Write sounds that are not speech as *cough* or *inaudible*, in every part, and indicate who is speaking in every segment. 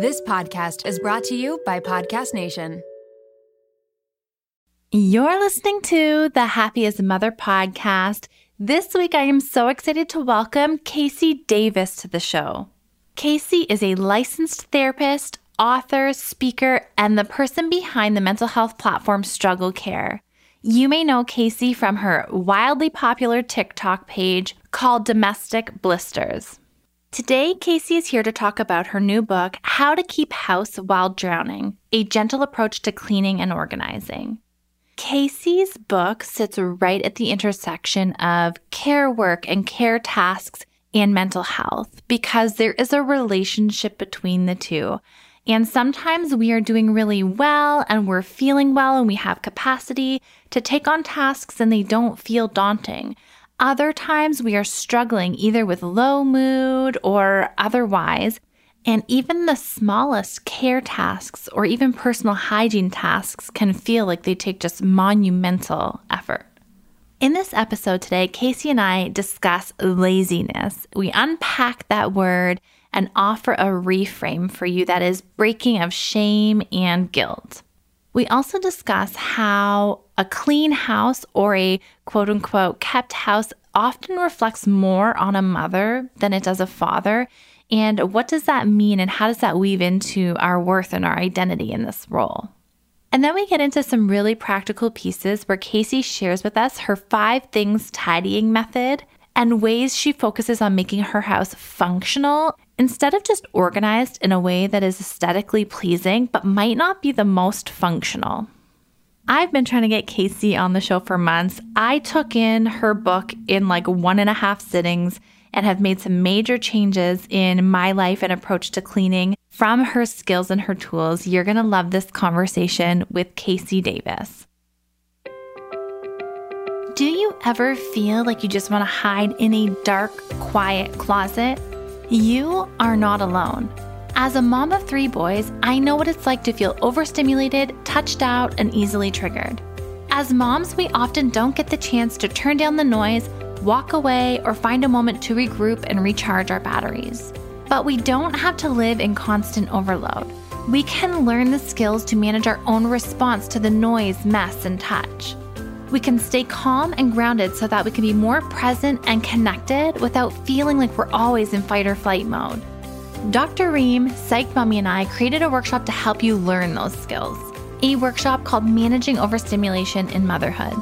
Speaker 1: This podcast is brought to you by Podcast Nation.
Speaker 2: You're listening to the Happy as a Mother podcast. This week, I am so excited to welcome KC Davis to the show. KC is a licensed therapist, author, speaker, and the person behind the mental health platform Struggle Care. You may know KC from her wildly popular TikTok page called Domestic Blisters. Today, KC is here to talk about her new book, How to Keep House While Drowning A Gentle Approach to Cleaning and Organizing. KC's book sits right at the intersection of care work and care tasks and mental health because there is a relationship between the two. And sometimes we are doing really well and we're feeling well and we have capacity to take on tasks and they don't feel daunting. Other times we are struggling either with low mood or otherwise. And even the smallest care tasks or even personal hygiene tasks can feel like they take just monumental effort. In this episode today, KC and I discuss laziness. We unpack that word and offer a reframe for you that is breaking of shame and guilt. We also discuss how a clean house or a quote unquote kept house often reflects more on a mother than it does a father. And what does that mean, and how does that weave into our worth and our identity in this role? And then we get into some really practical pieces where KC shares with us her five things tidying method and ways she focuses on making her house functional instead of just organized in a way that is aesthetically pleasing but might not be the most functional. I've been trying to get KC on the show for months. I took in her book in like one and a half sittings and have made some major changes in my life and approach to cleaning from her skills and her tools. You're going to love this conversation with KC Davis. Do you ever feel like you just want to hide in a dark, quiet closet? You are not alone. As a mom of three boys, I know what it's like to feel overstimulated, touched out, and easily triggered. As moms, we often don't get the chance to turn down the noise, walk away, or find a moment to regroup and recharge our batteries. But we don't have to live in constant overload. We can learn the skills to manage our own response to the noise, mess, and touch. We can stay calm and grounded so that we can be more present and connected without feeling like we're always in fight or flight mode. Dr. Reem, Psych Mummy, and I created a workshop to help you learn those skills. A workshop called Managing Overstimulation in Motherhood.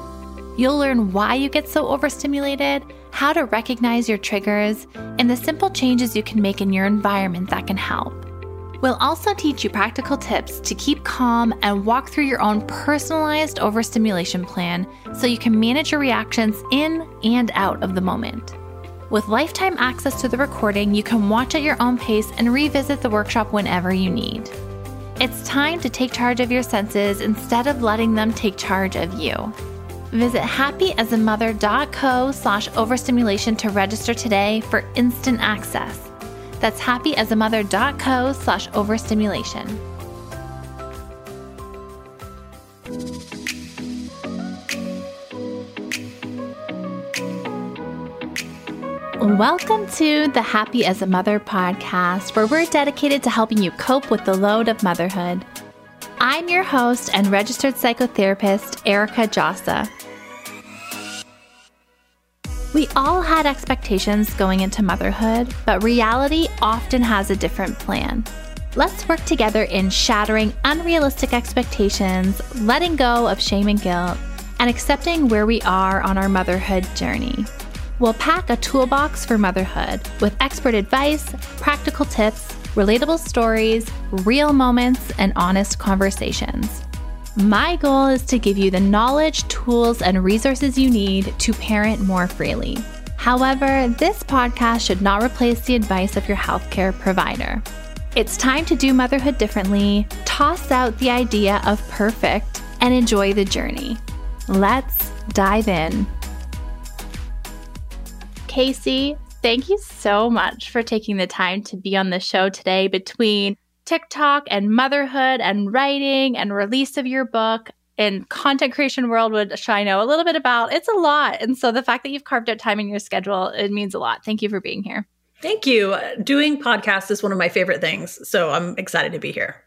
Speaker 2: You'll learn why you get so overstimulated, how to recognize your triggers, and the simple changes you can make in your environment that can help. We'll also teach you practical tips to keep calm and walk through your own personalized overstimulation plan so you can manage your reactions in and out of the moment. With lifetime access to the recording, you can watch at your own pace and revisit the workshop whenever you need. It's time to take charge of your senses instead of letting them take charge of you. Visit happyasamother.co slash overstimulation to register today for instant access. That's happyasamother.co slash overstimulation. Welcome to the Happy as a Mother podcast, where we're dedicated to helping you cope with the load of motherhood. I'm your host and registered psychotherapist, Erica Djossa. We all had expectations going into motherhood, but reality often has a different plan. Let's work together in shattering unrealistic expectations, letting go of shame and guilt, and accepting where we are on our motherhood journey. We'll pack a toolbox for motherhood with expert advice, practical tips, relatable stories, real moments, and honest conversations. My goal is to give you the knowledge, tools, and resources you need to parent more freely. However, this podcast should not replace the advice of your healthcare provider. It's time to do motherhood differently, toss out the idea of perfect, and enjoy the journey. Let's dive in. KC, thank you so much for taking the time to be on the show today between TikTok and motherhood and writing and release of your book and content creation world, which I know a little bit about. It's a lot. And so the fact that you've carved out time in your schedule, it means a lot. Thank you for being here.
Speaker 3: Thank you. Doing podcasts is one of my favorite things. So I'm excited to be here.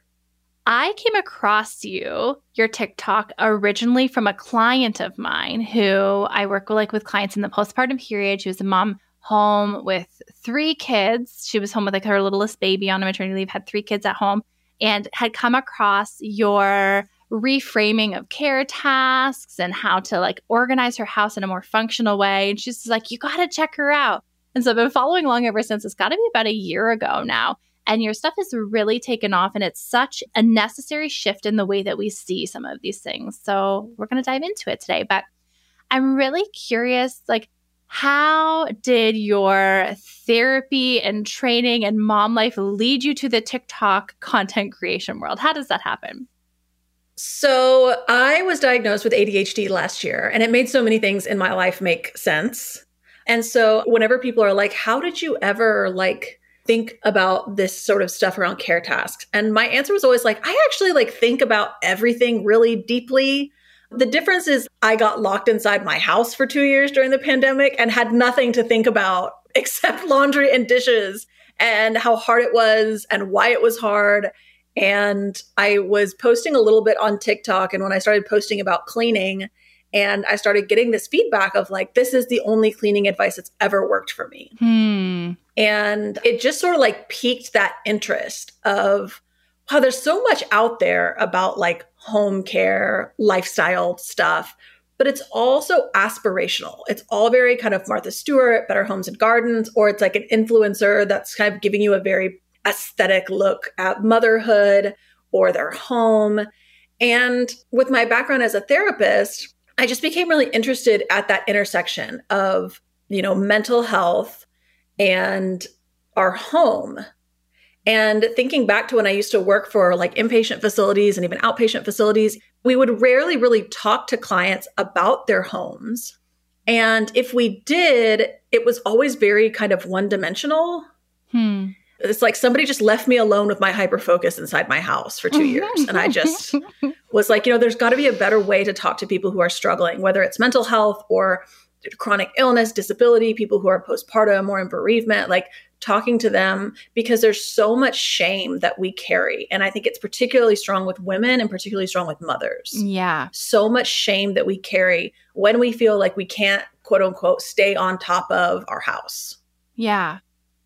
Speaker 2: I came across you, your TikTok, originally from a client of mine who I work with, like with clients in the postpartum period. She was a mom home with three kids. She was home with like her littlest baby on a maternity leave, had three kids at home, and had come across your reframing of care tasks and how to like organize her house in a more functional way. And she's like, you got to check her out. And so I've been following along ever since. It's got to be about a year ago now. And your stuff has really taken off, and it's such a necessary shift in the way that we see some of these things. So we're going to dive into it today. But I'm really curious, like, how did your therapy and training and mom life lead you to the TikTok content creation world? How does that happen?
Speaker 3: So, I was diagnosed with ADHD last year, and it made so many things in my life make sense. And so, whenever people are like, How did you ever like think about this sort of stuff around care tasks? And my answer was always like, I actually like think about everything really deeply. The difference is I got locked inside my house for two years during the pandemic and had nothing to think about *laughs* except laundry and dishes and how hard it was and why it was hard. And I was posting a little bit on TikTok. And when I started posting about cleaning, and I started getting this feedback of like, this is the only cleaning advice that's ever worked for me.
Speaker 2: Hmm.
Speaker 3: And it just sort of like piqued that interest of, wow, there's so much out there about like home care, lifestyle stuff, but it's also aspirational. It's all very kind of Martha Stewart, Better Homes and Gardens, or it's like an influencer that's kind of giving you a very aesthetic look at motherhood or their home. And with my background as a therapist, I just became really interested at that intersection of, you know, mental health and our home. And thinking back to when I used to work for like inpatient facilities and even outpatient facilities, we would rarely really talk to clients about their homes. And if we did, it was always very kind of one dimensional.
Speaker 2: Hmm.
Speaker 3: It's like somebody just left me alone with my hyper focus inside my house for two years. And I just *laughs* was like, you know, there's got to be a better way to talk to people who are struggling, whether it's mental health or chronic illness, disability, people who are postpartum or in bereavement, like talking to them because there's so much shame that we carry. And I think it's particularly strong with women and particularly strong with mothers.
Speaker 2: Yeah.
Speaker 3: So much shame that we carry when we feel like we can't, quote unquote, stay on top of our house.
Speaker 2: Yeah.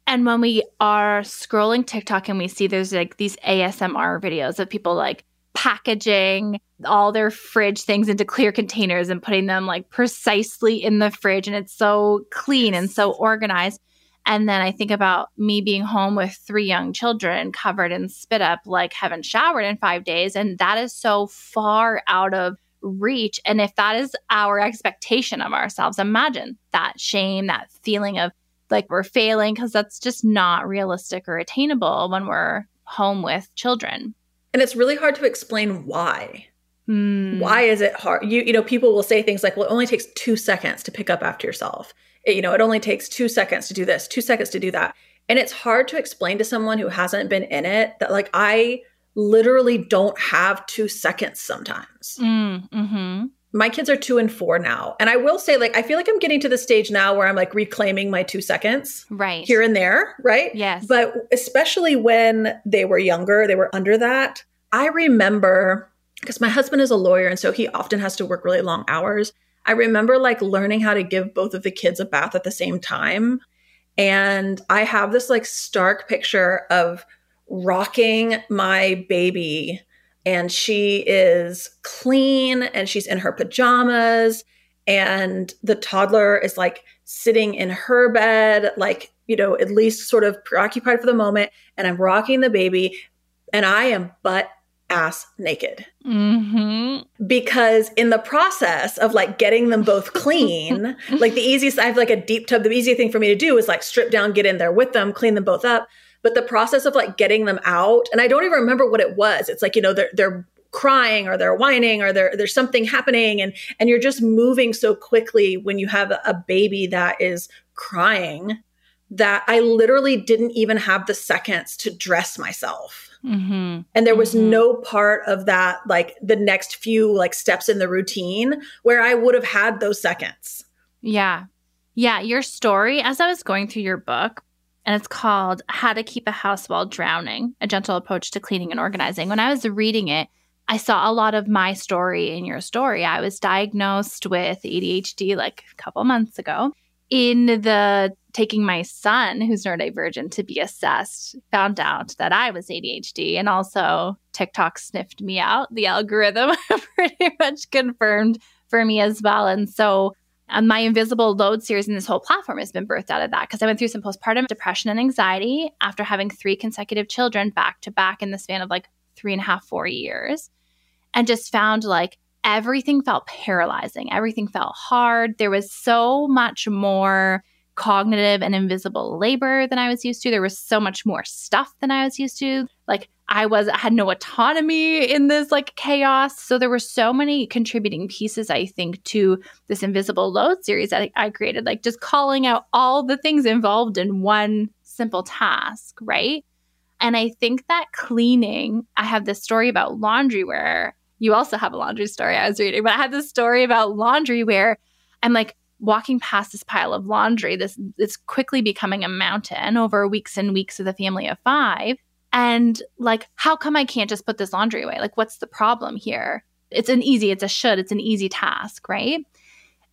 Speaker 2: And when we are scrolling TikTok and we see there's like these ASMR videos of people like packaging all their fridge things into clear containers and putting them like precisely in the fridge and it's so clean and so organized. And then I think about me being home with three young children covered in spit up, like haven't showered in five days. And that is so far out of reach. And if that is our expectation of ourselves, imagine that shame, that feeling of like we're failing because that's just not realistic or attainable when we're home with children.
Speaker 3: And it's really hard to explain why.
Speaker 2: Mm.
Speaker 3: Why is it hard? You you know, people will say things like, "Well, it only takes 2 seconds to pick up after yourself." It, you know, it only takes 2 seconds to do this, 2 seconds to do that. And it's hard to explain to someone who hasn't been in it that like I literally don't have 2 seconds sometimes.
Speaker 2: Mm, hmm
Speaker 3: my kids are two and four now. And I will say, like, I feel like I'm getting to the stage now where I'm like reclaiming my two seconds
Speaker 2: Right.
Speaker 3: here and there, right?
Speaker 2: Yes.
Speaker 3: But especially when they were younger, they were under that. I remember because my husband is a lawyer and so he often has to work really long hours. I remember like learning how to give both of the kids a bath at the same time. And I have this like stark picture of rocking my baby and she is clean and she's in her pajamas and the toddler is like sitting in her bed like you know at least sort of preoccupied for the moment and i'm rocking the baby and i am butt ass naked.
Speaker 2: Hmm
Speaker 3: because in the process of like getting them both *laughs* clean like the easiest i have like a deep tub. The easy thing for me to do is like strip down get in there with them clean them both up. But the process of like getting them out and i don't even remember what it was. It's like you know they're they're crying or they're whining or there there's something happening and and you're just moving so quickly when you have a baby that is crying that i literally didn't even have the seconds to dress myself
Speaker 2: hmm
Speaker 3: and there was
Speaker 2: Mhm.
Speaker 3: no part of that like the next few like steps in the routine where i would have had those seconds
Speaker 2: Yeah. Yeah. Your story, as I was going through your book, and it's called How to Keep a House While Drowning A Gentle Approach to Cleaning and Organizing. When I was reading it, I saw a lot of my story in your story. I was diagnosed with ADHD like a couple months ago. In the taking my son, who's neurodivergent, to be assessed, found out that I was ADHD. And also, TikTok sniffed me out. The algorithm *laughs* pretty much confirmed for me as well. And so, um, my invisible load series and this whole platform has been birthed out of that because I went through some postpartum depression and anxiety after having three consecutive children back to back in the span of like three and a half, four years, and just found like everything felt paralyzing. Everything felt hard. There was so much more cognitive and invisible labor than I was used to. There was so much more stuff than I was used to. Like I was I had no autonomy in this like chaos. So there were so many contributing pieces I think to this invisible load series that I created like just calling out all the things involved in one simple task, right? And I think that cleaning, I have this story about laundry where you also have a laundry story I was reading, but I had this story about laundry where I'm like walking past this pile of laundry, this it's quickly becoming a mountain over weeks and weeks of the family of five. And like, how come I can't just put this laundry away? Like, what's the problem here? It's an easy, it's a should, it's an easy task, right?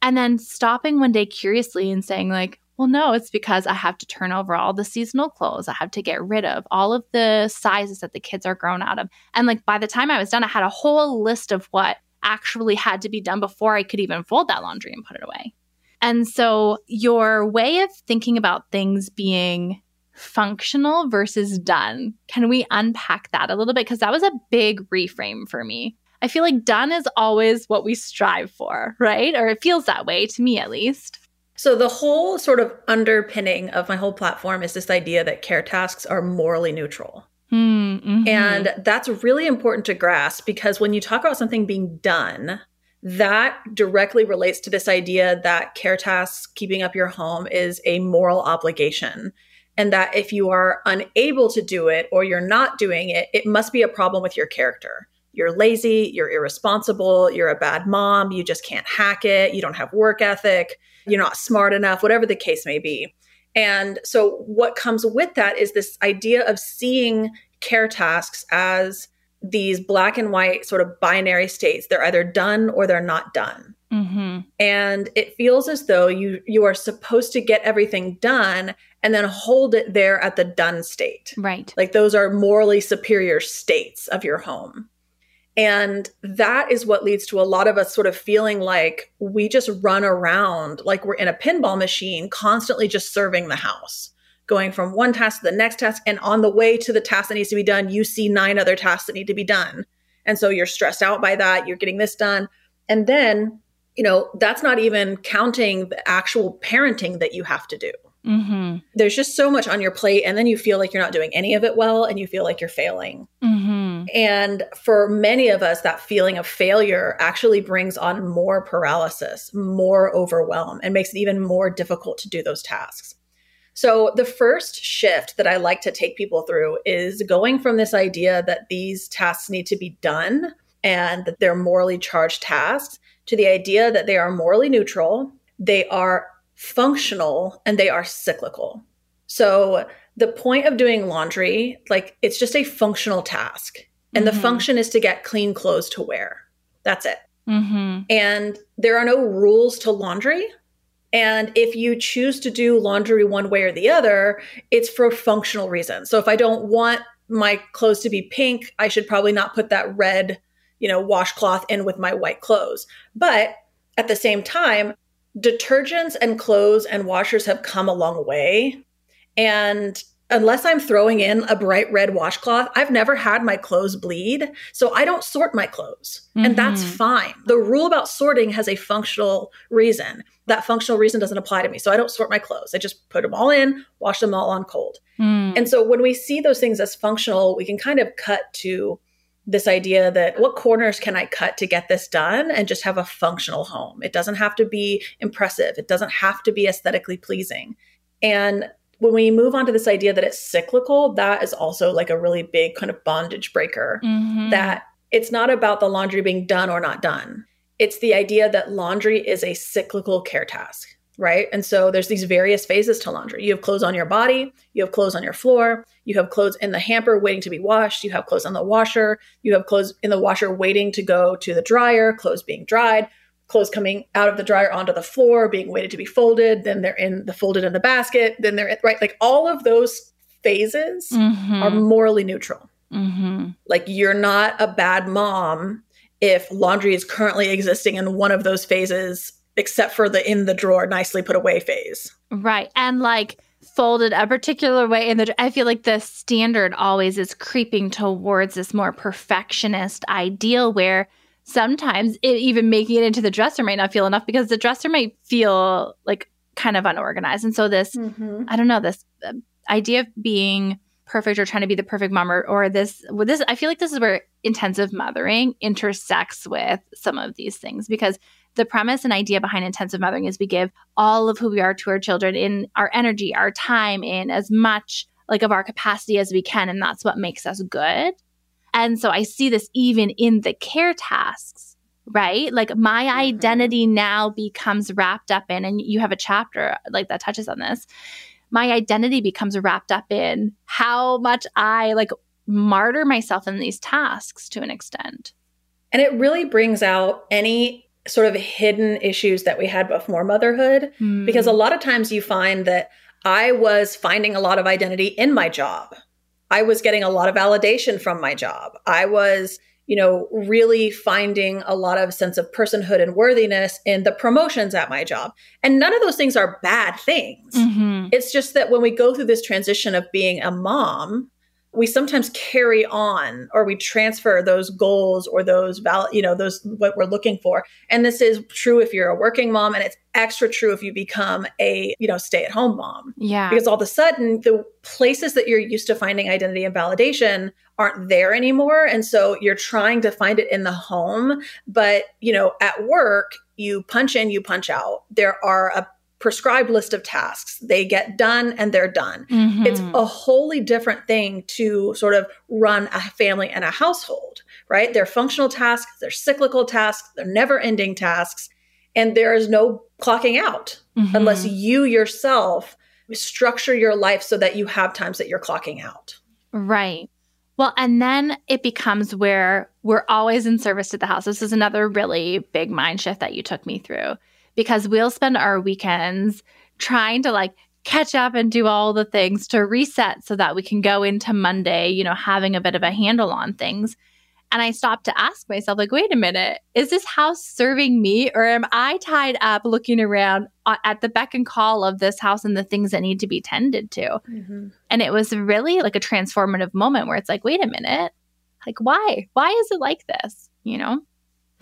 Speaker 2: And then stopping one day curiously and saying, like, well, no, it's because I have to turn over all the seasonal clothes. I have to get rid of all of the sizes that the kids are grown out of. And like by the time I was done, I had a whole list of what actually had to be done before I could even fold that laundry and put it away. And so your way of thinking about things being functional versus done, can we unpack that a little bit? Because that was a big reframe for me. I feel like done is always what we strive for, right? Or it feels that way to me at least.
Speaker 3: So, the whole sort of underpinning of my whole platform is this idea that care tasks are morally neutral. Mm-hmm. And that's really important to grasp because when you talk about something being done, that directly relates to this idea that care tasks, keeping up your home, is a moral obligation. And that if you are unable to do it or you're not doing it, it must be a problem with your character. You're lazy, you're irresponsible, you're a bad mom, you just can't hack it, you don't have work ethic you're not smart enough, whatever the case may be. And so, what comes with that is this idea of seeing care tasks as these black and white sort of binary states. They're either done or they're not done. Mm-hmm. And it feels as though you you are supposed to get everything done and then hold it there at the done state.
Speaker 2: Right.
Speaker 3: Like those are morally superior states of your home. And that is what leads to a lot of us sort of feeling like we just run around like we're in a pinball machine, constantly just serving the house, going from one task to the next task. And on the way to the task that needs to be done, you see nine other tasks that need to be done. And so you're stressed out by that. You're getting this done. And then, you know, that's not even counting the actual parenting that you have to do. Mm-hmm. There's just so much on your plate, and then you feel like you're not doing any of it well, and you feel like you're failing. Mm-hmm. And for many of us, that feeling of failure actually brings on more paralysis, more overwhelm, and makes it even more difficult to do those tasks. So, the first shift that I like to take people through is going from this idea that these tasks need to be done and that they're morally charged tasks to the idea that they are morally neutral, they are functional and they are cyclical. So the point of doing laundry, like it's just a functional task. And mm-hmm. the function is to get clean clothes to wear. That's it. Mm-hmm. And there are no rules to laundry. And if you choose to do laundry one way or the other, it's for functional reasons. So if I don't want my clothes to be pink, I should probably not put that red, you know, washcloth in with my white clothes. But at the same time, detergents and clothes and washers have come a long way. And unless I'm throwing in a bright red washcloth, I've never had my clothes bleed. So I don't sort my clothes. Mm-hmm. And that's mm-hmm. fine. The rule about sorting has a functional reason. That functional reason doesn't apply to me. So I don't sort my clothes. I just put them all in, wash them all on cold. Mm. And so when we see those things as functional, we can kind of cut to this idea that what corners can I cut to get this done and just have a functional home? It doesn't have to be impressive, it doesn't have to be aesthetically pleasing. And when we move on to this idea that it's cyclical, that is also like a really big kind of bondage breaker. Mm-hmm. That it's not about the laundry being done or not done. It's the idea that laundry is a cyclical care task. Right? And so there's these various phases to laundry. You have clothes on your body, you have clothes on your floor, you have clothes in the hamper waiting to be washed, you have clothes on the washer, you have clothes in the washer waiting to go to the dryer, clothes being dried, clothes coming out of the dryer onto the floor, being waited to be folded, then they're in the folded in the basket, then they're right like all of those phases mm-hmm. are morally neutral. Mm-hmm. Like you're not a bad mom if laundry is currently existing in one of those phases except for the in the drawer nicely put away phase.
Speaker 2: Right. And like folded a particular way in the I feel like the standard always is creeping towards this more perfectionist ideal where sometimes it, even making it into the dresser might not feel enough because the dresser might feel like kind of unorganized. And so this mm-hmm. I don't know this uh, idea of being perfect or trying to be the perfect mom or, or this with this I feel like this is where intensive mothering intersects with some of these things because the premise and idea behind intensive mothering is we give all of who we are to our children in our energy, our time, in as much like of our capacity as we can. And that's what makes us good. And so I see this even in the care tasks, right? Like my mm-hmm. identity now becomes wrapped up in, and you have a chapter like that touches on this. My identity becomes wrapped up in how much I like martyr myself in these tasks to an extent.
Speaker 3: And it really brings out any sort of hidden issues that we had before motherhood mm. because a lot of times you find that I was finding a lot of identity in my job. I was getting a lot of validation from my job. I was, you know, really finding a lot of sense of personhood and worthiness in the promotions at my job. And none of those things are bad things. Mm-hmm. It's just that when we go through this transition of being a mom, we sometimes carry on or we transfer those goals or those val you know those what we're looking for. And this is true if you're a working mom and it's extra true if you become a you know stay at home mom.
Speaker 2: Yeah.
Speaker 3: Because all of a sudden the places that you're used to finding identity and validation aren't there anymore. And so you're trying to find it in the home. But you know at work you punch in you punch out. There are a prescribed list of tasks. They get done and they're done. Mm-hmm. It's a wholly different thing to sort of run a family and a household, right? They're functional tasks, they're cyclical tasks, they're never ending tasks. And there is no clocking out mm-hmm. unless you yourself structure your life so that you have times that you're clocking out.
Speaker 2: Right. Well, and then it becomes where we're always in service to the house. This is another really big mind shift that you took me through because we'll spend our weekends trying to like catch up and do all the things to reset so that we can go into Monday, you know, having a bit of a handle on things. And I stopped to ask myself, like, wait a minute, is this house serving me or am I tied up looking around at the beck and call of this house and the things that need to be tended to? Mm-hmm. And it was really like a transformative moment where it's like, wait a minute, like, why? Why is it like this? You know?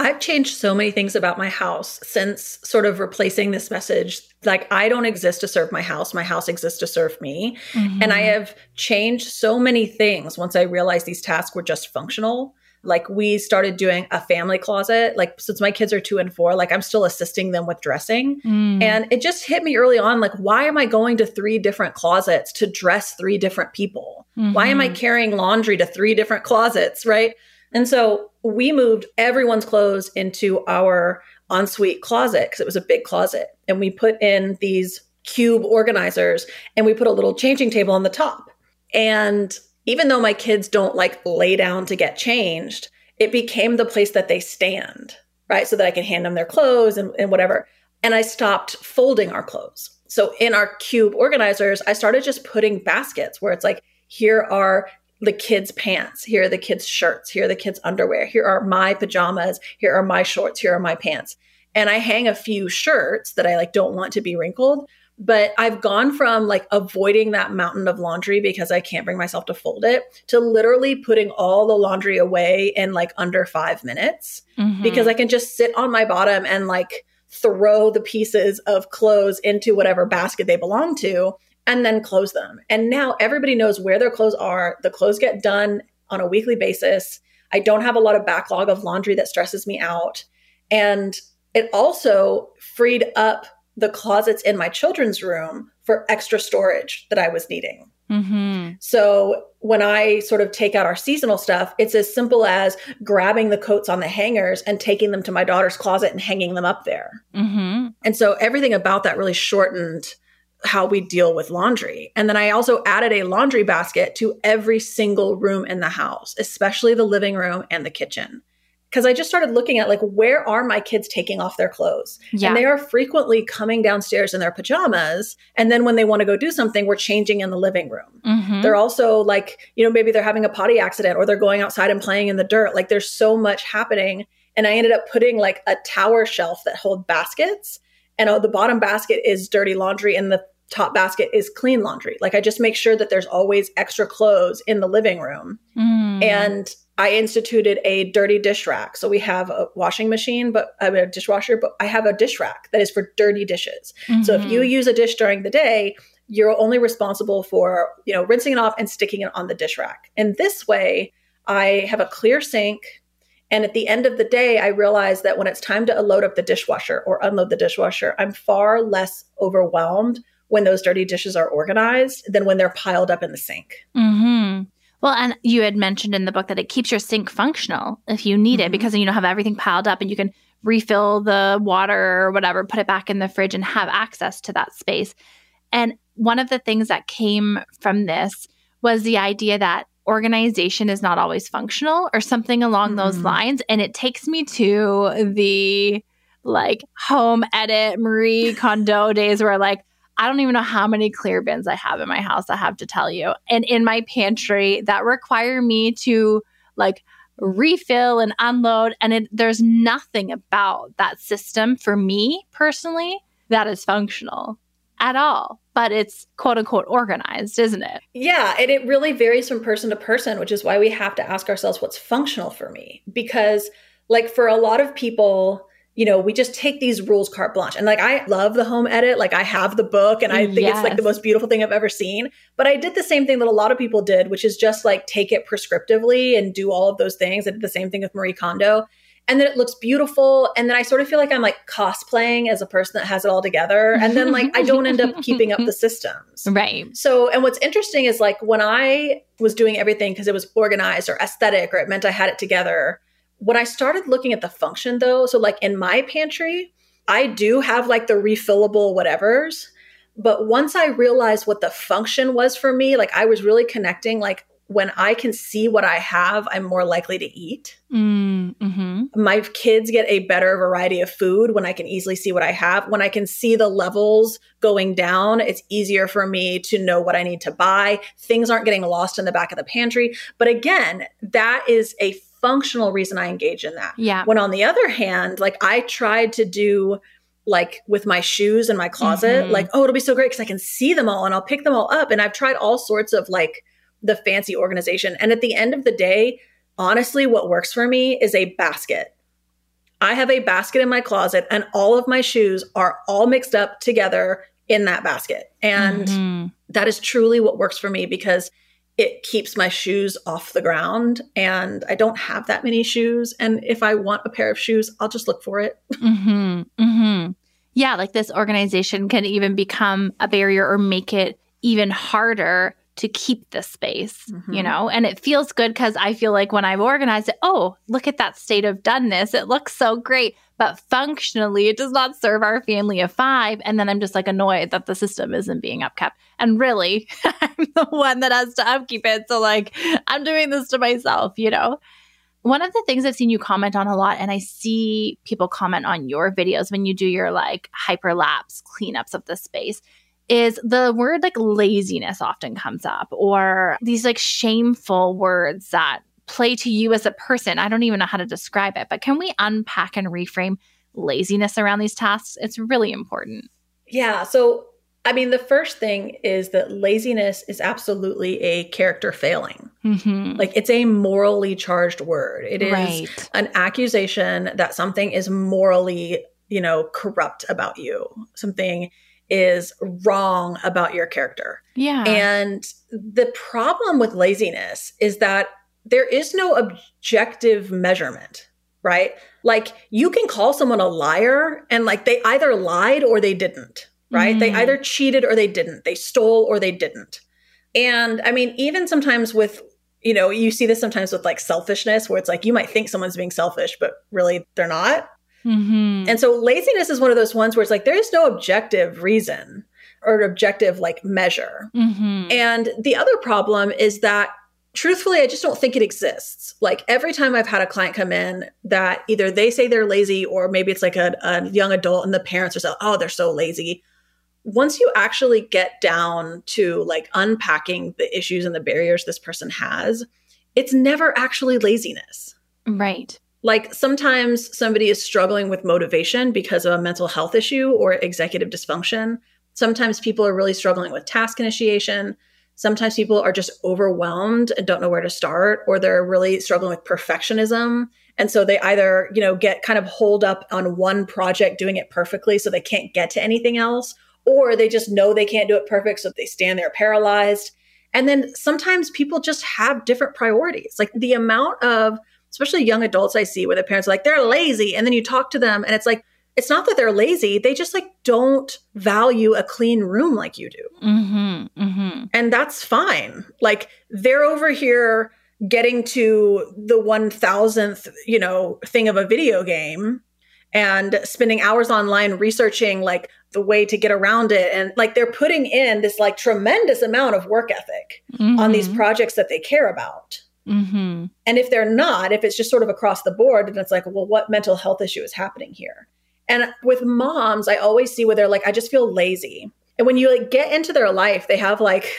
Speaker 3: I've changed so many things about my house since sort of replacing this message. Like, I don't exist to serve my house, my house exists to serve me. Mm-hmm. And I have changed so many things once I realized these tasks were just functional. Like, we started doing a family closet. Like, since my kids are two and four, like, I'm still assisting them with dressing. Mm. And it just hit me early on like, why am I going to three different closets to dress three different people? Mm-hmm. Why am I mm-hmm. carrying laundry to three different closets? Right. And so we moved everyone's clothes into our ensuite closet because it was a big closet. And we put in these cube organizers and we put a little changing table on the top. And even though my kids don't like lay down to get changed, it became the place that they stand, right? So that I can hand them their clothes and, and whatever. And I stopped folding our clothes. So in our cube organizers, I started just putting baskets where it's like, here are the kids' pants. Here are the kids' shirts. Here are the kids' underwear. Here are my pajamas. Here are my shorts. Here are my pants. And I hang a few shirts that I like don't want to be wrinkled. But I've gone from like avoiding that mountain of laundry because I can't bring myself to fold it to literally putting all the laundry away in like under five minutes mm-hmm. because I can just sit on my bottom and like throw the pieces of clothes into whatever basket they belong to and then close them. And now everybody knows where their clothes are. The clothes get done on a weekly basis. I don't have a lot of backlog of laundry that stresses me out. And it also freed up the closets in my children's room for extra storage that I was needing.
Speaker 2: Mm-hmm.
Speaker 3: So when I sort of take out our seasonal stuff, it's as simple as grabbing the coats on the hangers and taking them to my daughter's closet and hanging them up there.
Speaker 2: Mm-hmm.
Speaker 3: And so everything about that really shortened how we deal with laundry. And then I also added a laundry basket to every single room in the house, especially the living room and the kitchen because I just started looking at like where are my kids taking off their clothes?
Speaker 2: Yeah.
Speaker 3: And they are frequently coming downstairs in their pajamas. And then when they want to go do something, we're changing in the living room.
Speaker 2: Mm-hmm.
Speaker 3: They're also like, you know, maybe they're having a potty accident or they're going outside and playing in the dirt. Like there's so much happening. And I ended up putting like a tower shelf that hold baskets. And uh, the bottom basket is dirty laundry and the top basket is clean laundry. Like I just make sure that there's always extra clothes in the living room.
Speaker 2: Mm.
Speaker 3: And I instituted a dirty dish rack. So we have a washing machine, but I have a dishwasher, but I have a dish rack that is for dirty dishes. So if you
Speaker 2: Mhm.
Speaker 3: use a dish during the day, you're only responsible for, you know, rinsing it off and sticking it on the dish rack. And this way, I have a clear sink. And at the end of the day, I realize that when it's time to load up the dishwasher or unload the dishwasher, I'm far less overwhelmed when those dirty dishes are organized than when they're piled up in the sink.
Speaker 2: Mm-hmm. Well, and you had mentioned in the book that it keeps your sink functional if you need it
Speaker 3: Mhm.
Speaker 2: because then you don't have everything piled up and you can refill the water or whatever, put it back in the fridge and have access to that space. And one of the things that came from this was the idea that organization is not always functional or something along those
Speaker 3: Mhm.
Speaker 2: lines. And it takes me to the like home edit Marie Kondo *laughs* days where like, I don't even know how many clear bins I have in my house, I have to tell you. And in my pantry that require me to like refill and unload. And it, there's nothing about that system for me personally that is functional at all. But it's quote unquote organized, isn't it?
Speaker 3: Yeah, and it really varies from person to person, which is why we have to ask ourselves what's functional for me. Because, like, for a lot of people, you know, we just take these rules carte blanche. And like, I love the home edit. Like, I have the book and I think it's like the most beautiful thing I've ever seen. But I did the same thing that a lot of people did, which is just like take it prescriptively and do all of those things. I did the same thing with Marie Kondo. And then it looks beautiful. And then I sort of feel like I'm like cosplaying as a person that has it all together. And then like I don't end up keeping up the *laughs* systems.
Speaker 2: Right.
Speaker 3: So, and what's interesting is like when I was doing everything because it was organized or aesthetic or it meant I had it together, when I started looking at the function though, so like in my pantry, I do have like the refillable whatevers. But once I realized what the function was for me, like I was really connecting, like when I can see what I have, I'm more likely to eat.
Speaker 2: Mm, hmm
Speaker 3: My kids get a better variety of food when I can easily see what I have. When I can see the levels going down, it's easier for me to know what I need to buy. Things aren't getting lost in the back of the pantry. But again, that is a functional reason I engage in that.
Speaker 2: Yeah.
Speaker 3: When on the other hand, like I tried to do like with my shoes in my closet,
Speaker 2: Mhm.
Speaker 3: like, oh, it'll be so great because I can see them all and I'll pick them all up. And I've tried all sorts of like the fancy organization. And at the end of the day, honestly, what works for me is a basket. I have a basket in my closet and all of my shoes are all mixed up together in that basket. And
Speaker 2: Mhm.
Speaker 3: that is truly what works for me because it keeps my shoes off the ground and I don't have that many shoes. And if I want a pair of shoes, I'll just look for it.
Speaker 2: hmm hmm Yeah, like this organization can even become a barrier or make it even harder to keep the space, you
Speaker 3: Mhm.
Speaker 2: know? And it feels good because I feel like when I've organized it, oh, look at that state of doneness. It looks so great. But functionally, it does not serve our family of five. And then I'm just like annoyed that the system isn't being upkept. And really, *laughs* I'm the one that has to upkeep it. So, like, I'm doing this to myself, you know? One of the things I've seen you comment on a lot, and I see people comment on your videos when you do your like hyperlapse cleanups of the space, is the word like laziness often comes up, or these like shameful words that play to you as a person. I don't even know how to describe it, but can we unpack and reframe laziness around these tasks? It's really important.
Speaker 3: Yeah. So, I mean, the first thing is that laziness is absolutely a character failing.
Speaker 2: Mm-hmm.
Speaker 3: Like it's a morally charged word. It is
Speaker 2: right.
Speaker 3: an accusation that something is morally, you know, corrupt about you. Something is wrong about your character.
Speaker 2: Yeah.
Speaker 3: And the problem with laziness is that there is no objective measurement, right? Like you can call someone a liar and like they either lied or they didn't, right? They
Speaker 2: Mhm.
Speaker 3: either cheated or they didn't. They stole or they didn't. And I mean, even sometimes with, you know, you see this sometimes with like selfishness, where it's like you might think someone's being selfish, but really they're not.
Speaker 2: Mm-hmm.
Speaker 3: And so laziness is one of those ones where it's like there is no objective reason or objective like measure.
Speaker 2: Mm-hmm.
Speaker 3: And the other problem is that truthfully, I just don't think it exists. Like every time I've had a client come in that either they say they're lazy or maybe it's like a, a young adult and the parents are so, oh, they're so lazy. Once you actually get down to like unpacking the issues and the barriers this person has, it's never actually laziness.
Speaker 2: right.
Speaker 3: Like sometimes somebody is struggling with motivation because of a mental health issue or executive dysfunction. Sometimes people are really struggling with task initiation. Sometimes people are just overwhelmed and don't know where to start, or they're really struggling with perfectionism. And so they either, you know, get kind of holed up on one project doing it perfectly so they can't get to anything else, or they just know they can't do it perfect. So they stand there paralyzed. And then sometimes people just have different priorities. Like the amount of, especially young adults I see where the parents are like, they're lazy. And then you talk to them and it's like, it's not that they're lazy. They just like don't value a clean room like you do.
Speaker 2: Mm-hmm. Mm-hmm.
Speaker 3: And that's fine. Like they're over here getting to the 1000th, you know, thing of a video game and spending hours online researching like the way to get around it and like they're putting in this like tremendous amount of work ethic on these
Speaker 2: Mhm.
Speaker 3: projects that they care about.
Speaker 2: Mm-hmm.
Speaker 3: And if they're not, if it's just sort of across the board, then it's like, well, what mental health issue is happening here? And with moms, I always see where they're like, I just feel lazy. And when you like get into their life, they have like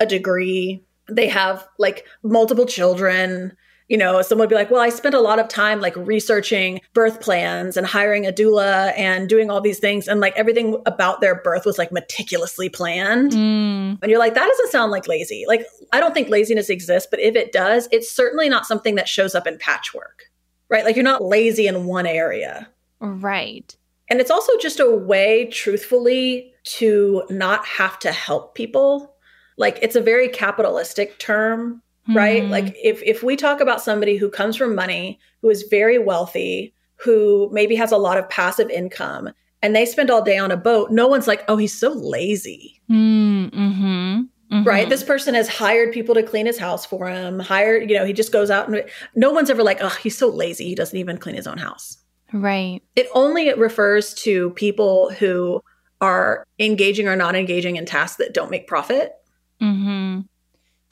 Speaker 3: a degree, they have like multiple children. You know, someone would be like, well, I spent a lot of time like researching birth plans and hiring a doula and doing all these things. And like everything about their birth was like meticulously planned.
Speaker 2: Mm.
Speaker 3: And you're like, that doesn't sound like lazy. Like, I don't think laziness exists, but if it does, it's certainly not something that shows up in patchwork, right? Like, you're not lazy in one area.
Speaker 2: Right.
Speaker 3: And it's also just a way, truthfully, to not have to help people. Like, it's a very capitalistic term, right?
Speaker 2: Mhm.
Speaker 3: Like, if, if we talk about somebody who comes from money, who is very wealthy, who maybe has a lot of passive income, and they spend all day on a boat, no one's like, oh, he's so lazy.
Speaker 2: Mm, mm-hmm. Mhm.
Speaker 3: right this person has hired people to clean his house for him hired you know he just goes out and no one's ever like oh he's so lazy he doesn't even clean his own house
Speaker 2: Right.
Speaker 3: it only refers to people who are engaging or not engaging in tasks that don't make profit
Speaker 2: hmm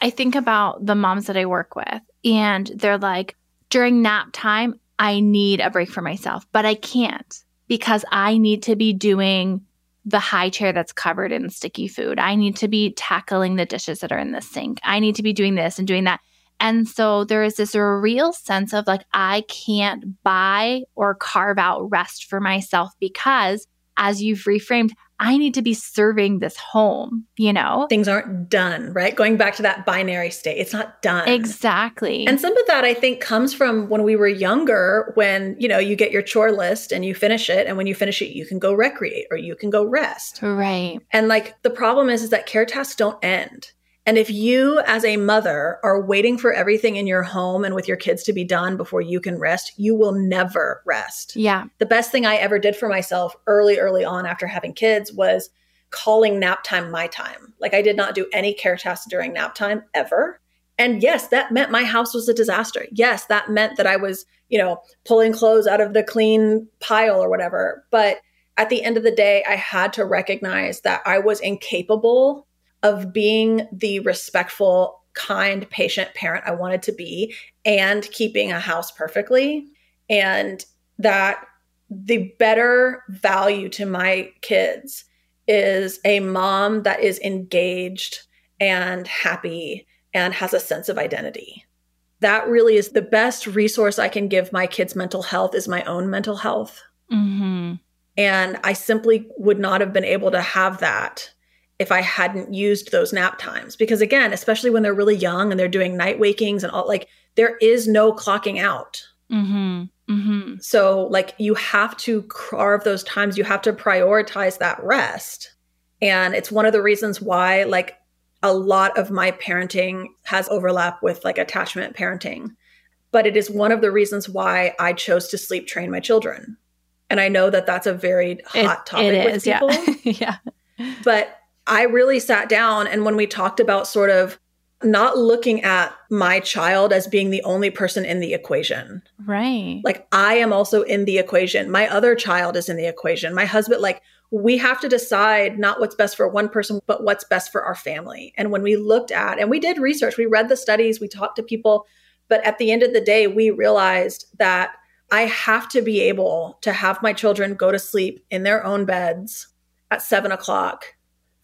Speaker 2: I think about the moms that I work with, and they're like, during nap time, I need a break for myself, but I can't because I need to be doing the high chair that's covered in sticky food. I need to be tackling the dishes that are in the sink. I need to be doing this and doing that. And so there is this real sense of like, I can't buy or carve out rest for myself because, as you've reframed, I need to be serving this home, you know?
Speaker 3: things aren't done right going back to that binary state it's not done
Speaker 2: Exactly.
Speaker 3: and some of that i think comes from when we were younger when you know you get your chore list and you finish it and when you finish it you can go recreate or you can go rest
Speaker 2: right.
Speaker 3: And like the problem is, is that care tasks don't end. And if you, as a mother, are waiting for everything in your home and with your kids to be done before you can rest, you will never rest.
Speaker 2: Yeah.
Speaker 3: The best thing I ever did for myself early, early on after having kids was calling nap time my time. Like I did not do any care tasks during nap time ever. And yes, that meant my house was a disaster. Yes, that meant that I was, you know, pulling clothes out of the clean pile or whatever. But at the end of the day, I had to recognize that I was incapable of being the respectful, kind, patient parent I wanted to be and keeping a house perfectly. And that the better value to my kids is a mom that is engaged and happy and has a sense of identity. That really is the best resource I can give my kids' mental health is my own mental health.
Speaker 2: hmm
Speaker 3: And I simply would not have been able to have that if I hadn't used those nap times. Because again, especially when they're really young and they're doing night wakings and all, like there is no clocking out.
Speaker 2: hmm hmm
Speaker 3: So, like, you have to carve those times, you have to prioritize that rest. And it's one of the reasons why, like, a lot of my parenting has overlap with like attachment parenting. But it is one of the reasons why I chose to sleep train my children. And I know that that's a very hot topic
Speaker 2: it
Speaker 3: with people.
Speaker 2: Yeah. *laughs* yeah.
Speaker 3: but I really sat down and when we talked about sort of not looking at my child as being the only person in the equation.
Speaker 2: Right.
Speaker 3: Like I am also in the equation. My other child is in the equation. My husband, like we have to decide not what's best for one person, but what's best for our family. And when we looked at, and we did research, we read the studies, we talked to people, but at the end of the day, we realized that I have to be able to have my children go to sleep in their own beds at seven o'clock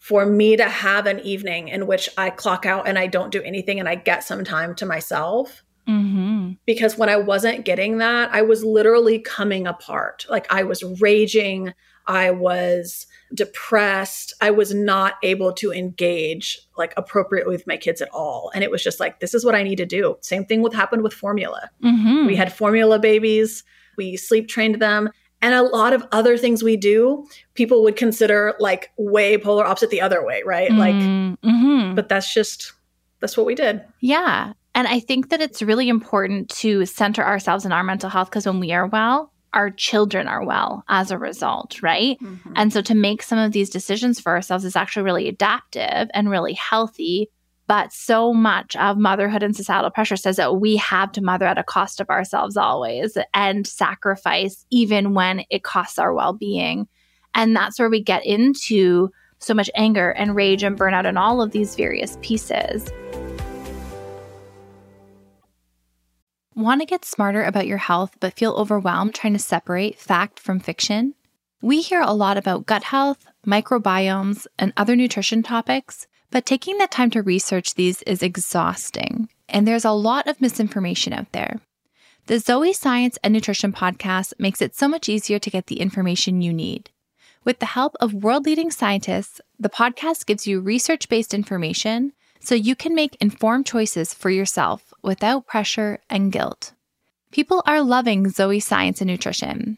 Speaker 3: for me to have an evening in which I clock out and I don't do anything and I get some time to myself.
Speaker 2: Mm-hmm.
Speaker 3: Because when I wasn't getting that, I was literally coming apart. Like I was raging, I was depressed, I was not able to engage like appropriately with my kids at all. And it was just like, this is what I need to do. Same thing with happened with formula.
Speaker 2: Mm-hmm.
Speaker 3: We had formula babies, we sleep trained them. And a lot of other things we do, people would consider like way polar opposite the other way, right? Like,
Speaker 2: mm-hmm.
Speaker 3: but that's just, that's what we did.
Speaker 2: Yeah. And I think that it's really important to center ourselves in our mental health because when we are well, our children are well as a result, right?
Speaker 3: Mm-hmm.
Speaker 2: And so to make some of these decisions for ourselves is actually really adaptive and really healthy. But so much of motherhood and societal pressure says that we have to mother at a cost of ourselves always and sacrifice even when it costs our well being. And that's where we get into so much anger and rage and burnout and all of these various pieces. Want to get smarter about your health but feel overwhelmed trying to separate fact from fiction? We hear a lot about gut health, microbiomes, and other nutrition topics, but taking the time to research these is exhausting, and there's a lot of misinformation out there. The Zoe Science and Nutrition podcast makes it so much easier to get the information you need. With the help of world leading scientists, the podcast gives you research based information so you can make informed choices for yourself without pressure and guilt. People are loving Zoe Science and Nutrition.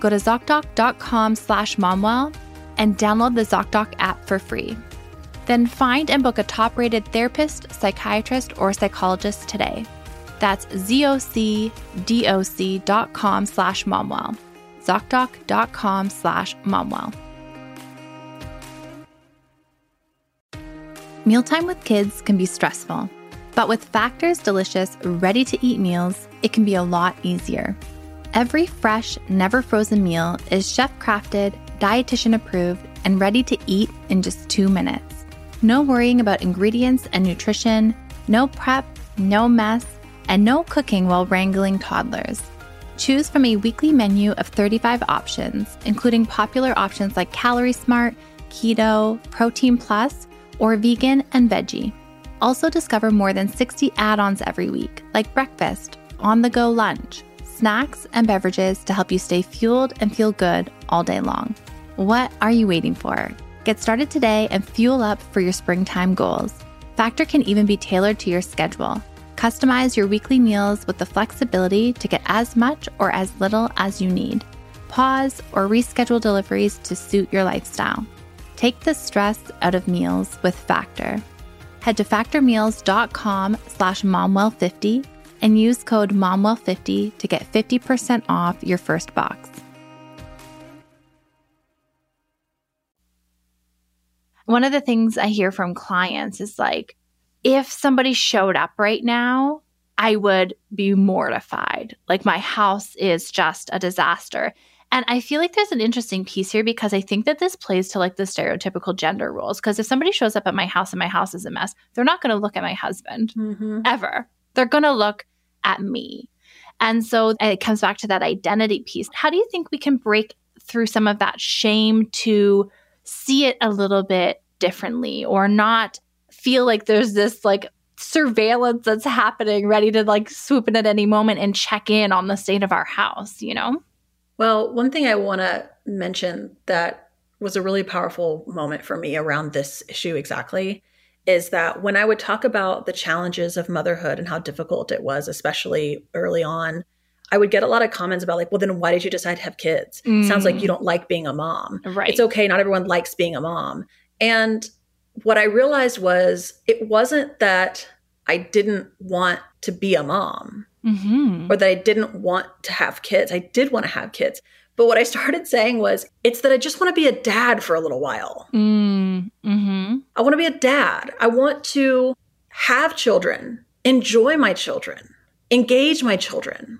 Speaker 2: Go to ZocDoc.com slash momwell and download the ZocDoc app for free. Then find and book a top rated therapist, psychiatrist, or psychologist today. That's zocdoc.com slash momwell. ZocDoc.com slash momwell. Mealtime with kids can be stressful, but with Factor's delicious, ready to eat meals, it can be a lot easier. Every fresh, never frozen meal is chef crafted, dietitian approved, and ready to eat in just two minutes. No worrying about ingredients and nutrition, no prep, no mess, and no cooking while wrangling toddlers. Choose from a weekly menu of 35 options, including popular options like Calorie Smart, Keto, Protein Plus, or Vegan and Veggie. Also, discover more than 60 add ons every week, like breakfast, on the go lunch, snacks, and beverages to help you stay fueled and feel good all day long. What are you waiting for? Get started today and fuel up for your springtime goals. Factor can even be tailored to your schedule. Customize your weekly meals with the flexibility to get as much or as little as you need. Pause or reschedule deliveries to suit your lifestyle. Take the stress out of meals with Factor. Head to factormeals.com slash momwell50 and use code MOMWELL50 to get 50% off your first box. One of the things I hear from clients is like, if somebody showed up right now, I would be mortified. Like my house is just a disaster. And I feel like there's an interesting piece here because I think that this plays to like the stereotypical gender roles. Because if somebody shows up at my house and my house is a mess, they're not going to look at my husband mm-hmm. ever. They're going to look at me. And so it comes back to that identity piece. How do you think we can break through some of that shame to see it a little bit differently or not feel like there's this like surveillance that's happening ready to like swoop in at any moment and check in on the state of our house, you know?
Speaker 3: Well, one thing I want to mention that was a really powerful moment for me around this issue exactly is that when I would talk about the challenges of motherhood and how difficult it was, especially early on, I would get a lot of comments about like, well, then why did you decide to have kids? Mm. Sounds like you mm. don't like being a mom.
Speaker 2: Right.
Speaker 3: It's okay. Not everyone likes being a mom. And what I realized was it wasn't that I didn't want to be a mom mm-hmm. or that I didn't want to have kids. I did want to have kids. But what I started saying was, it's that I just want to be a dad for a little while. Mm-hmm. I want to be a dad. I want to have children, enjoy my children, engage my children.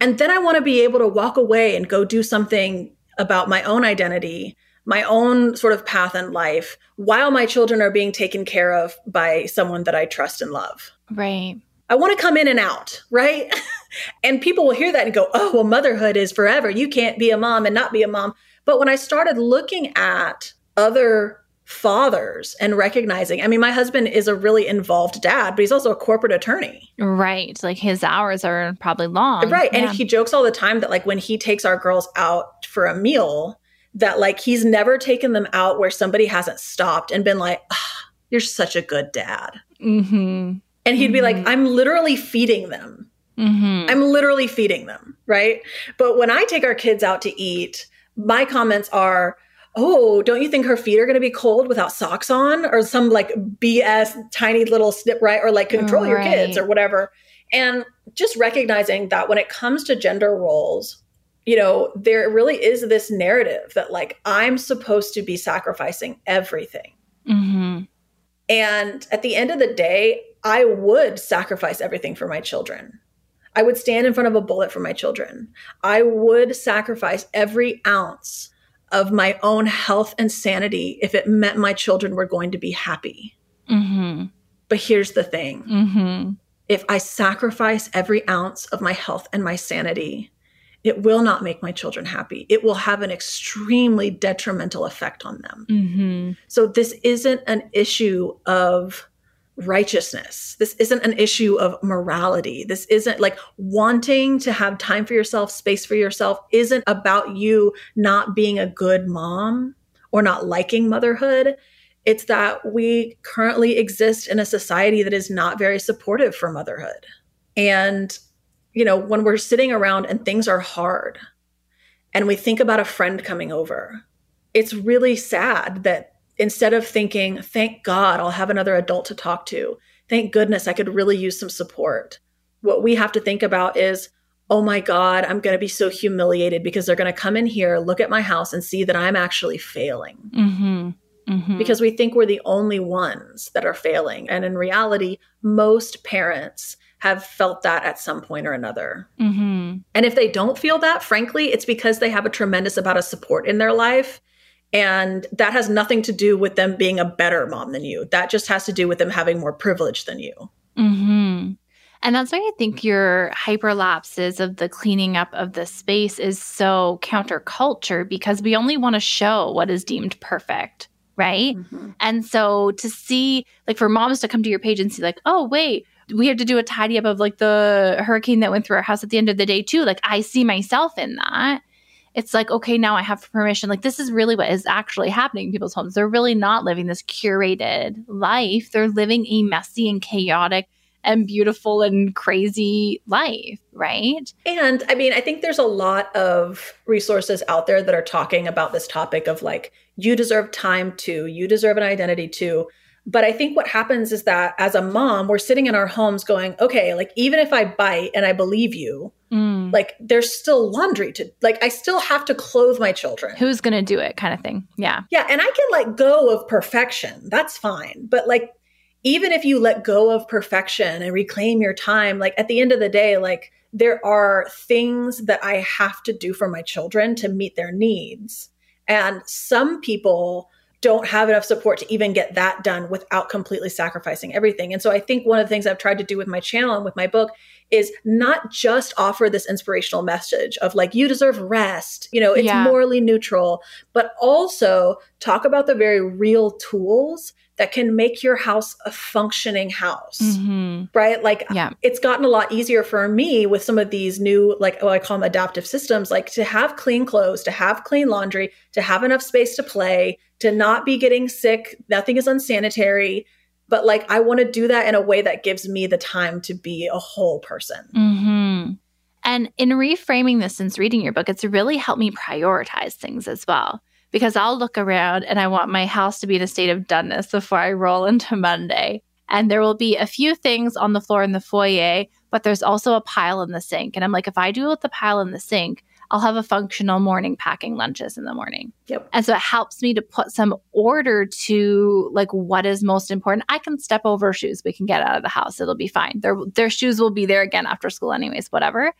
Speaker 3: And then I want to be able to walk away and go do something about my own identity my own sort of path in life while my children are being taken care of by someone that I trust and love.
Speaker 2: Right.
Speaker 3: I want to come in and out, right? *laughs* and people will hear that and go, oh, well, motherhood is forever. You can't be a mom and not be a mom. But when I started looking at other fathers and recognizing, I mean, my husband is a really involved dad, but he's also a corporate attorney.
Speaker 2: Right. Like his hours are probably long.
Speaker 3: Right. Yeah. And he jokes all the time that, like, when he takes our girls out for a meal, that like he's never taken them out where somebody hasn't stopped and been like, oh, "You're such a good dad," mm-hmm. and he'd mm-hmm. be like, mm-hmm. "I'm literally feeding them. Mm-hmm. I'm literally feeding them." Right. But when I take our kids out to eat, my comments are. Oh, don't you think her feet are going to be cold without socks on or some like BS tiny little snip right or like control your kids or whatever. And just recognizing that when it comes to gender roles, you know, there really is this narrative that like I'm supposed to be sacrificing everything. Mm-hmm. And at the end of the day, I would sacrifice everything for my children. I would stand in front of a bullet for my children. I would sacrifice every ounce of my own health and sanity if it meant my children were going to be happy. Mm-hmm. But here's the thing mm-hmm. if I sacrifice every ounce of my health and my sanity, it will not make my children happy. It will have an extremely detrimental effect on them. Mm-hmm. So, this isn't an issue of righteousness. This isn't an issue of morality. This isn't like wanting to have time for yourself, space for yourself, isn't about you not being a good mom or not liking motherhood. It's that we currently exist in a society that is not very supportive for motherhood. And you know, when we're sitting around and things are hard and we think about a friend coming over, it's really sad that instead of thinking, thank God I'll have another adult to talk to, thank goodness I could really use some support, what we have to think about is, oh my God, I'm going to be so humiliated because they're going to come in here, look at my house, and see that I'm actually failing. Mm-hmm. Mm-hmm. Because we think we're the only ones that are failing. And in reality, most parents have felt that at some point or another. Mm-hmm. And if they don't feel that, frankly, it's because they have a tremendous amount of support in their life. And that has nothing to do with them being a better mom than you. That just has to do with them having more privilege than you.
Speaker 2: Mm-hmm. And that's why I think your hyperlapses of the cleaning up of the space is so counterculture because we only want to show what is deemed perfect, right? Mm-hmm. And so to see, like, for moms to come to your page and see, like, oh, wait, we had to do a tidy up of like the hurricane that went through our house at the end of the day too. Like I see myself in that. It's like, okay, now I have permission. Like this is really what is actually happening in people's homes. They're really not living this curated life. They're living a messy and chaotic and beautiful and crazy life, right?
Speaker 3: And I mean, I think there's a lot of resources out there that are talking about this topic of like, you deserve time too, you deserve an identity too. But I think what happens is that as a mom, we're sitting in our homes going, okay, like even if I bite and I believe you, mm. like there's still laundry to, like I still have to clothe my children.
Speaker 2: Who's going to do it kind of thing. Yeah.
Speaker 3: Yeah. And I can let go of perfection. That's fine. But like, even if you let go of perfection and reclaim your time, like at the end of the day, like there are things that I have to do for my children to meet their needs. And some people, don't have enough support to even get that done without completely sacrificing everything. And so I think one of the things I've tried to do with my channel and with my book is not just offer this inspirational message of like, you deserve rest, you know, it's yeah. morally neutral, but also talk about the very real tools that can make your house a functioning house, mm-hmm. right? Like, yeah. it's gotten a lot easier for me with some of these new, like, what I call them adaptive systems, like to have clean clothes, to have clean laundry, to have enough space to play, to not be getting sick. Nothing is unsanitary. But like, I want to do that in a way that gives me the time to be a whole person.
Speaker 2: Mm-hmm. And in reframing this since reading your book, it's really helped me prioritize things as well because I'll look around and I want my house to be in a state of doneness before I roll *laughs* into Monday. And there will be a few things on the floor in the foyer, but there's also a pile in the sink. And I'm like, if I do with the pile in the sink, I'll have a functional morning packing lunches in the morning.
Speaker 3: Yep.
Speaker 2: And so it helps me to put some order to like what is most important. I can step over shoes we can get out of the house. It'll be fine. Their their shoes will be there again after school anyways, whatever.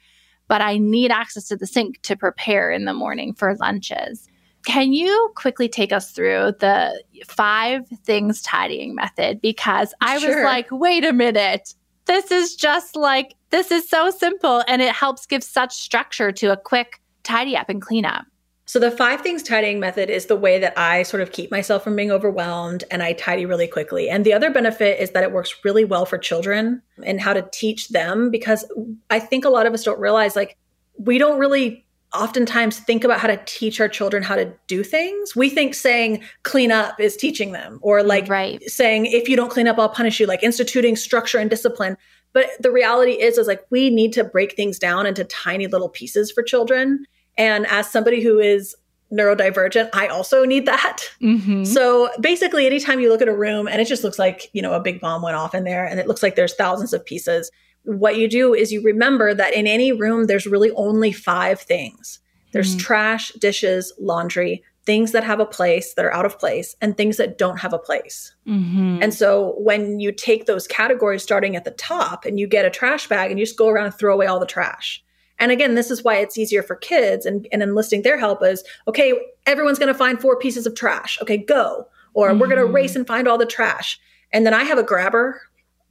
Speaker 2: But I need access to the sink to prepare in the morning for lunches. Can you quickly take us through the five things tidying method? Because I sure. was like, wait a minute. This is just like, this is so simple and it helps give such structure to a quick tidy up and clean up.
Speaker 3: So, the five things tidying method is the way that I sort of keep myself from being overwhelmed and I tidy really quickly. And the other benefit is that it works really well for children and how to teach them because I think a lot of us don't realize like we don't really oftentimes think about how to teach our children how to do things. We think saying clean up is teaching them, or like right. saying if you don't clean up, I'll punish you, like instituting structure and discipline. But the reality is, is like we need to break things down into tiny little pieces for children. And as somebody who is neurodivergent, I also need that. Mm-hmm. So basically, anytime you look at a room and it just looks like, you know, a big bomb went off in there and it looks like there's thousands of pieces, what you do is you remember that in any room, there's really only five things there's mm-hmm. trash, dishes, laundry, things that have a place that are out of place, and things that don't have a place. Mm-hmm. And so when you take those categories starting at the top and you get a trash bag and you just go around and throw away all the trash. And again, this is why it's easier for kids and, and enlisting their help is okay, everyone's going to find four pieces of trash. Okay, go. Or mm-hmm. we're going to race and find all the trash. And then I have a grabber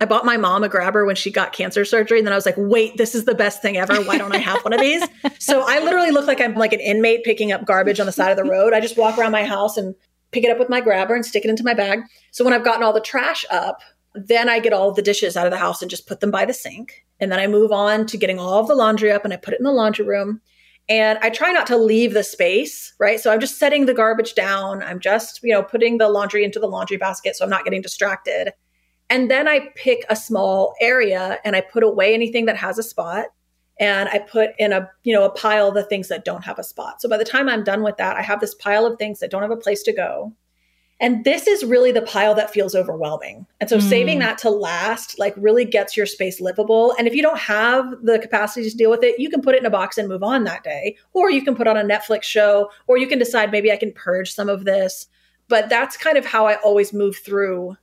Speaker 3: I bought my mom a grabber when she got cancer surgery. And then I was like, wait, this is the best thing ever. Why don't I have one of these? *laughs* so I literally look like I'm like an inmate picking up garbage on the side of the road. I just walk around my house and pick it up with my grabber and stick it into my bag. So when I've gotten all the trash up, then I get all the dishes out of the house and just put them by the sink. And then I move on to getting all of the laundry up and I put it in the laundry room. And I try not to leave the space, right? So I'm just setting the garbage down. I'm just, you know, putting the laundry into the laundry basket so I'm not getting distracted. And then I pick a small area and I put away anything that has a spot and I put in a, you know, a pile the things that don't have a spot. So by the time I'm done with that, I have this pile of things that don't have a place to go. And this is really the pile that feels overwhelming. And so mm. saving that to last like really gets your space livable. And if you don't have the capacity to deal with it, you can put it in a box and move on that day. Or you can put on a Netflix show, or you can decide maybe I can purge some of this. But that's kind of how I always move through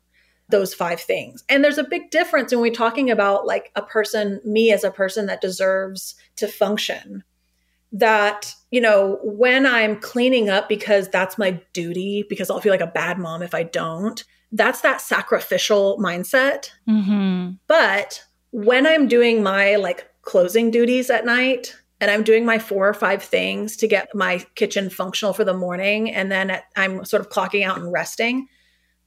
Speaker 3: those five things. And there's a big difference when we're talking about like a person, me as a person that deserves to function. That, you know, when I'm cleaning up because that's my duty, because I'll feel like a bad mom if I don't, that's that sacrificial mindset. Mm-hmm. But when I'm doing my like closing duties at night, and I'm doing my four or five things to get my kitchen functional for the morning. And then I'm sort of clocking out and resting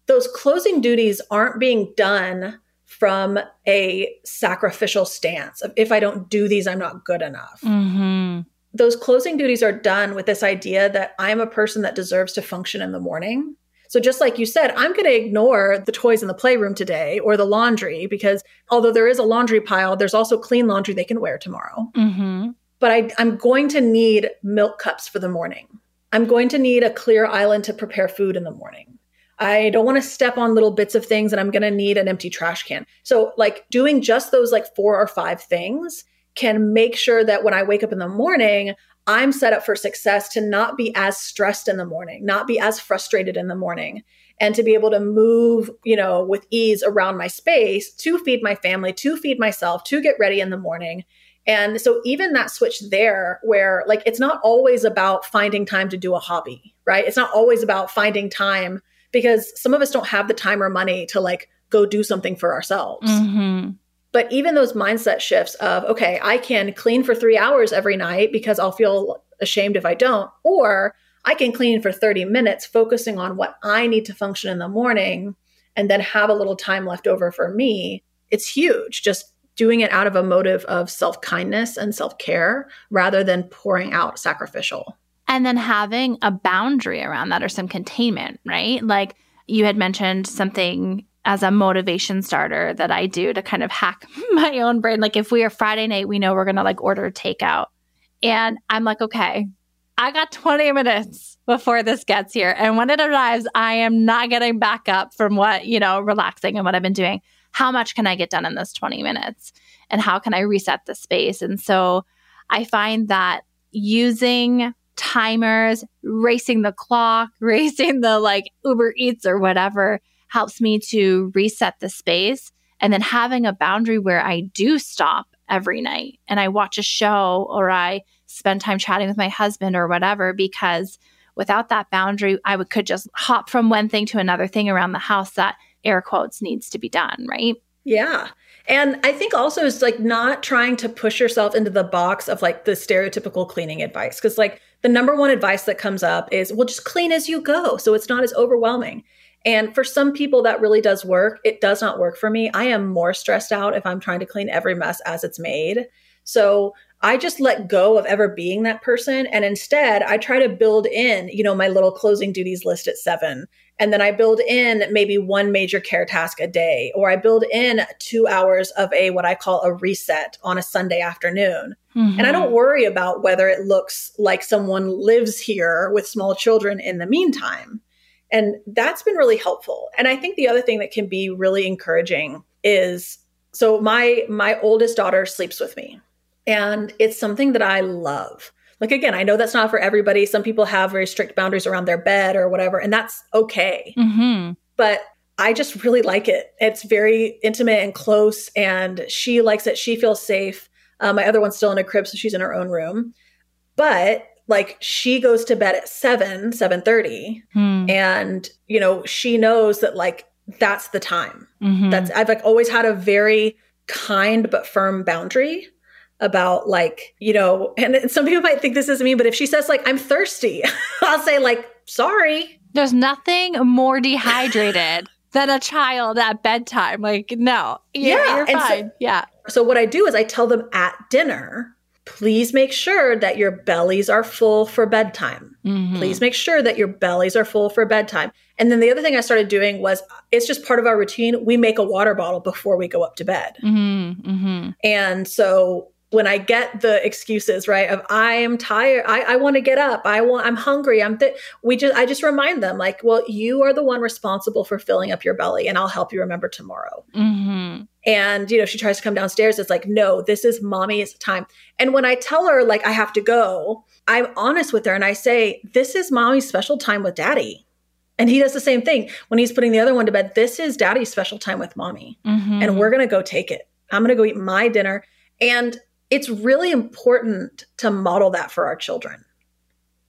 Speaker 3: those closing duties aren't being done from a sacrificial stance of if I don't do these, I'm not good enough. Mm-hmm. Those closing duties are done with this idea that I'm a person that deserves to function in the morning. So, just like you said, I'm going to ignore the toys in the playroom today or the laundry because although there is a laundry pile, there's also clean laundry they can wear tomorrow. Mm-hmm. But I, I'm going to need milk cups for the morning. I'm going to need a clear island to prepare food in the morning. I don't want to step on little bits of things and I'm going to need an empty trash can. So, like, doing just those like four or five things can make sure that when I wake up in the morning, I'm set up for success to not be as stressed in the morning, not be as frustrated in the morning, and to be able to move, you know, with ease around my space to feed my family, to feed myself, to get ready in the morning. And so even that switch there where like it's not always about finding time to do a hobby, right? It's not always about finding time because some of us don't have the time or money to like go do something for ourselves. Mm-hmm. But even those mindset shifts of, okay, I can clean for three hours every night because I'll feel ashamed if I don't, or I can clean for 30 minutes, focusing on what I need to function in the morning and then have a little time left over for me. It's huge. Just doing it out of a motive of self kindness and self care rather than pouring out sacrificial.
Speaker 2: And then having a boundary around that or some containment, right? Like you had mentioned something as a motivation starter that I do to kind of hack *laughs* my own brain. Like if we are Friday night, we know we're going to like order takeout. And I'm like, okay, I got 20 minutes before this gets here. And when it arrives, I am not getting back up from what, you know, relaxing and what I've been doing. How much can I get done in this 20 minutes? And how can I reset the space? And so I find that using timers, racing the clock, *laughs* racing the like Uber Eats or whatever helps me to reset the space. And then having a boundary where I do stop every night and I watch a show or I spend time chatting with my husband or whatever, because without that boundary, I would, could just hop from one thing to another thing around the house that air quotes needs to be done, right?
Speaker 3: Yeah. And I think also it's like not trying to push yourself into the box of like the stereotypical cleaning advice. Cause like the number one advice that comes up is, well, just clean as you go. So it's not as overwhelming. And for some people, that really does work. It does not work for me. I am more stressed out if I'm trying to clean every mess as it's made. So I just let go of ever being that person. And instead, I try to build in, you know, my little closing duties list at seven. And then I build in maybe one major care task a day, or I build in two hours of a what I call a reset on a Sunday afternoon. Mm-hmm. And I don't mm-hmm. worry about whether it looks like someone lives here with small children in the meantime. And that's been really helpful. And I think the other thing that can be really encouraging is so my my oldest daughter sleeps with me. And it's something that I love. Like again, I know that's not for everybody. Some people have very strict boundaries around their bed or whatever, and that's okay. Mm-hmm. But I just really like it. It's very intimate and close, and she likes it. She feels safe. Uh, my other one's still in a crib, so she's in her own room. But like she goes to bed at 7 7.30 hmm. and you know she knows that like that's the time mm-hmm. that's i've like always had a very kind but firm boundary about like you know and some people might think this is me but if she says like i'm thirsty *laughs* i'll say like sorry
Speaker 2: there's nothing more dehydrated *laughs* than a child at bedtime like no you're, yeah you're fine
Speaker 3: so,
Speaker 2: yeah
Speaker 3: so what i do is i tell them at dinner please make sure that your bellies are full for bedtime. Mm-hmm. Please make sure that your bellies are full for bedtime. And then the other thing I started doing was it's just part of our routine. We make a water bottle before we go up to bed. Mm-hmm. Mm-hmm. And so when I get the excuses, right, of I am tired, I, I want to get up, I want, I'm hungry, I'm th-, we just, I just remind them like, well, you are the one responsible for filling up your belly, and I'll help you remember tomorrow. Mm-hmm. And you know, she tries to come downstairs. It's like, no, this is mommy's time. And when I tell her like I have to go, I'm honest with her and I say, this is mommy's special time with daddy. And he does the same thing when he's putting the other one to bed. This is daddy's special time with mommy, mm-hmm. and we're gonna go take it. I'm gonna go eat my dinner. And it's really important to model that for our children.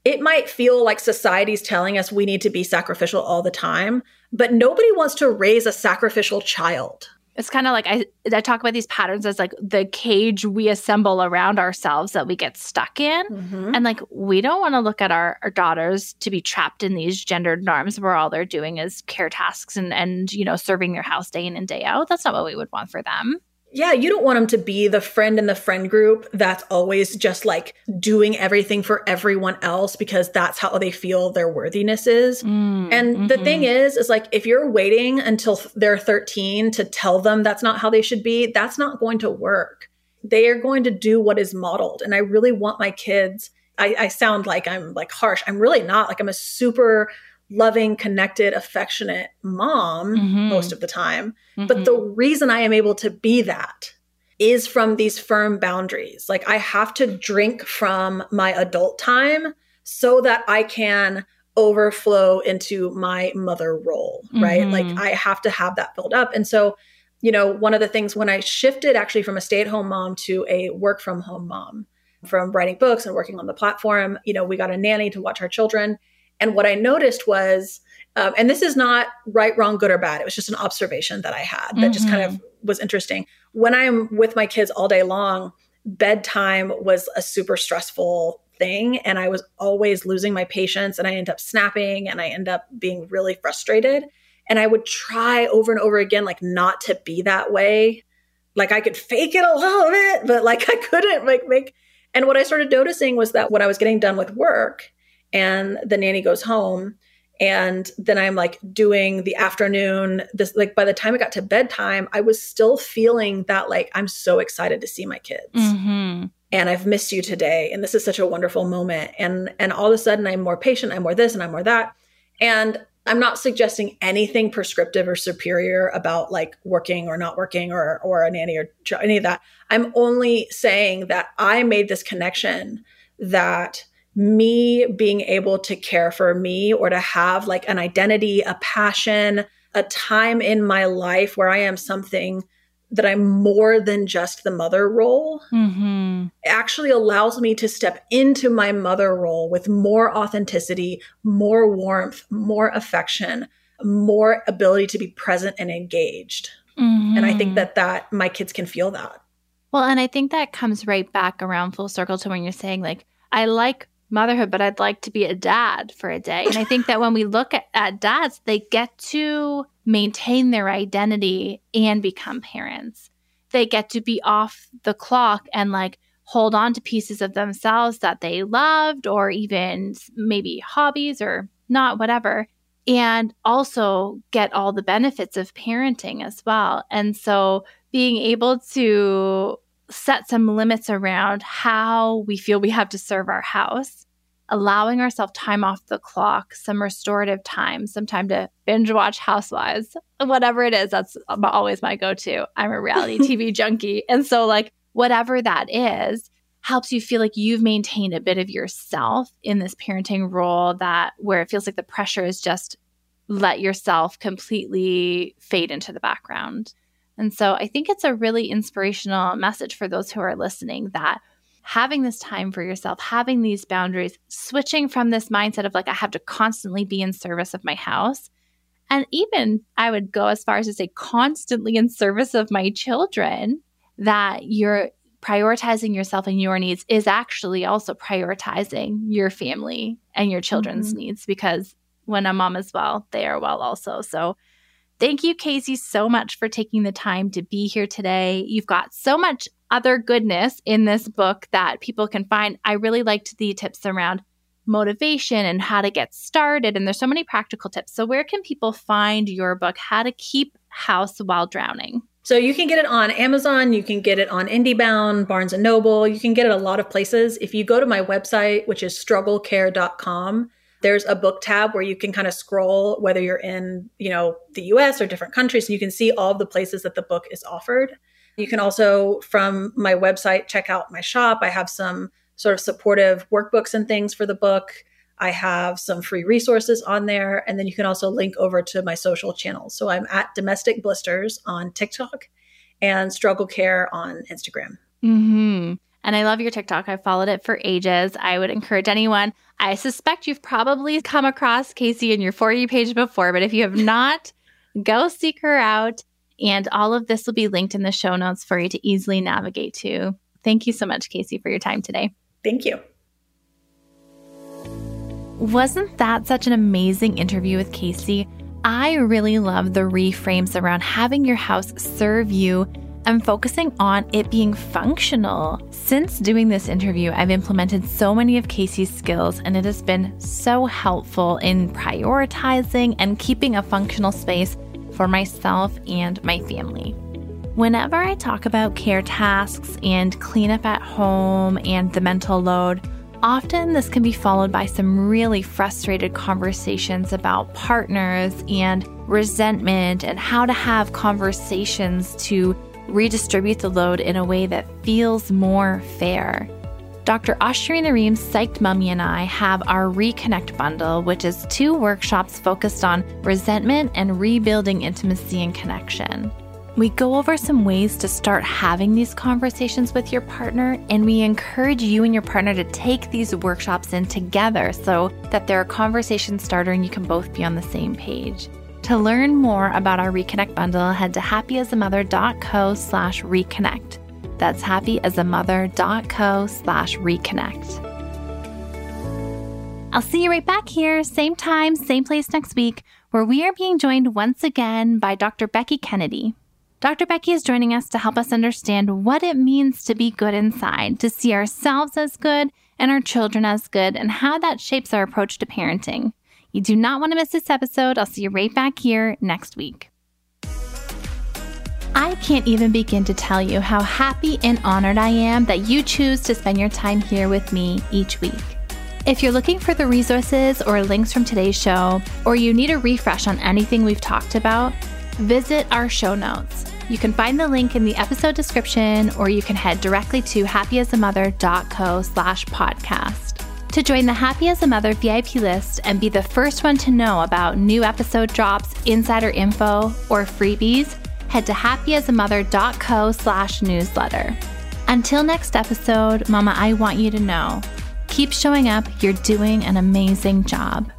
Speaker 3: It might feel like society's telling us we need to be sacrificial all the time, but nobody wants to raise a sacrificial child.
Speaker 2: It's kind of like I, I talk about these patterns as like the cage we assemble around ourselves that we get stuck in. Mm-hmm. And like, we don't want to look at our, our daughters to be trapped in these gendered norms where all they're doing is care tasks and, and, you know, serving your house day in and day out. That's not what we would want for them
Speaker 3: yeah, you don't want them to be the friend in the friend group that's always just like doing everything for everyone else because that's how they feel their worthiness is. Mm, and mm-hmm. the thing is, is like if you're waiting until they're 13 to tell them that's not how they should be, that's not going to work. They are going to do what is modeled. And I really want my kids, I, I sound like I'm like harsh. I'm really not. Like I'm a super loving, connected, affectionate mom mm-hmm. most of the time. Mm-hmm. But the reason I am able to be that is from these firm boundaries. Like I have to drink from my adult time so that I can overflow into my mother role, right? Mm-hmm. Like I have to have that filled up. And so, you know, one of the things when I shifted actually from a stay at home mom to a work from home mom, from writing books and working on the platform, you know, we got a nanny to watch our children. And what I noticed was, um, and this is not right, wrong, good, or bad. It was just an observation that I had that mm-hmm. just kind of mm-hmm. was interesting. When I'm with my kids all day long, bedtime was a super stressful thing. And I was always losing my patience and I end up snapping and I end up being really frustrated. And I would try over and over again, like not to be that way. Like I could fake it a little bit, but like *laughs* I couldn't like make. And what I started noticing was that when I was getting done with work and the nanny goes home, and then i'm like doing the afternoon this like by the time it got to bedtime i was still feeling that like i'm so excited to see my kids. Mm-hmm. and i've missed you today and this is such a wonderful moment. And and all of a sudden i'm more patient i'm more this and i'm more that. And i'm not suggesting anything prescriptive or superior about like working or not working or or a nanny or any of that. I'm only saying that i made this connection that me being able to care for me or to have like an identity, a passion, a time in my life where I am something that I'm more than just the mother role mm-hmm. actually allows me to step into my mother role with more authenticity, more warmth, more affection, more ability to be present and engaged. Mm-hmm. And I think that that my kids can feel that.
Speaker 2: Well, and I think that comes right back around full circle to when you're saying like I like motherhood, but I'd like to be a dad for a day. And I think that when we look at, at dads, they get to maintain their identity and become parents. They get to be off the clock and like hold on to pieces of themselves that they loved or even maybe hobbies or not, whatever. And also get all the benefits of parenting as well. And so being able to set some limits around how we feel we have to serve our house, allowing ourselves time off the clock, some restorative time, some time to binge watch Housewives, whatever it is. That's always my go to. I'm a reality *laughs* TV junkie. And so, like, whatever that is, helps you feel like you've maintained a bit of yourself in this parenting role that where it feels like the pressure is just let yourself completely fade into the background. And so I think it's a really inspirational message for those who are listening that having this time for yourself, having these boundaries, switching from this mindset of like, I have to constantly be in service of my house. And even I would go as far as to say, constantly in service of my children, that you're prioritizing yourself and your needs is actually also prioritizing your family and your children's mm-hmm. needs because when a mom is well, they are well also. So Thank you, KC, so much for taking the time to be here today. You've got so much other goodness in this book that people can find. I really liked the tips around motivation and how to get started. And there's so many practical tips. So, where can people find your book, How to Keep House While Drowning?
Speaker 3: So you can get it on Amazon, you can get it on IndieBound, Barnes and Noble, you can get it a lot of places. If you go to my website, which is strugglecare.com, there's a book tab where you can kind of scroll whether you're in, you know, the US or different countries and you can see all the places that the book is offered. You can also from my website check out my shop. I have some sort of supportive workbooks and things for the book. I have some free resources on there. And then you can also link over to my social channels. So I'm at Domestic Blisters on TikTok and Struggle Care on Instagram.
Speaker 2: Mm-hmm. And I love your TikTok. I've followed it for ages. I would encourage anyone. I suspect you've probably come across KC in your For You page before, but if you have *laughs* not, go seek her out. And all of this will be linked in the show notes for you to easily navigate to. Thank you so much, KC, for your time today.
Speaker 3: Thank you.
Speaker 2: Wasn't that such an amazing interview with KC? I really love the reframes around having your house serve you I'm focusing on it being functional. Since doing this interview, I've implemented so many of KC's skills, and it has been so helpful in prioritizing and keeping a functional space for myself and my family. Whenever I talk about care tasks and cleanup at home and the mental load, Often, this can be followed by some really frustrated conversations about partners and resentment and how to have conversations to redistribute the load in a way that feels more fair. Dr. Ashurina Ream's Psyched Mommy and I have our Reconnect bundle, which is two workshops focused on resentment and rebuilding intimacy and connection. We go over some ways to start having these conversations with your partner, and we encourage you and your partner to take these workshops in together so that they're a conversation starter and you can both be on the same page. To learn more about our Reconnect bundle, head to happyasamother.co slash reconnect. That's happyasamother.co slash reconnect. I'll see you right back here, same time, same place next week, where we are being joined once again by Dr. Becky Kennedy. Dr. Becky is joining us to help us understand what it means to be good inside, to see ourselves as good and our children as good, and how that shapes our approach to parenting. You do not want to miss this episode. I'll see you right back here next week. I can't even begin to tell you how happy and honored I am that you choose to spend your time here with me each week. If you're looking for the resources or links from today's show, or you need a refresh on anything we've talked about, visit our show notes. You can find the link in the episode description, or you can head directly to happyasamother.co slash podcast. To join the Happy as a Mother VIP list and be the first one to know about new episode drops, insider info, or freebies, head to happyasamother.co slash newsletter. Until next episode, Mama, I want you to know keep showing up. You're doing an amazing job.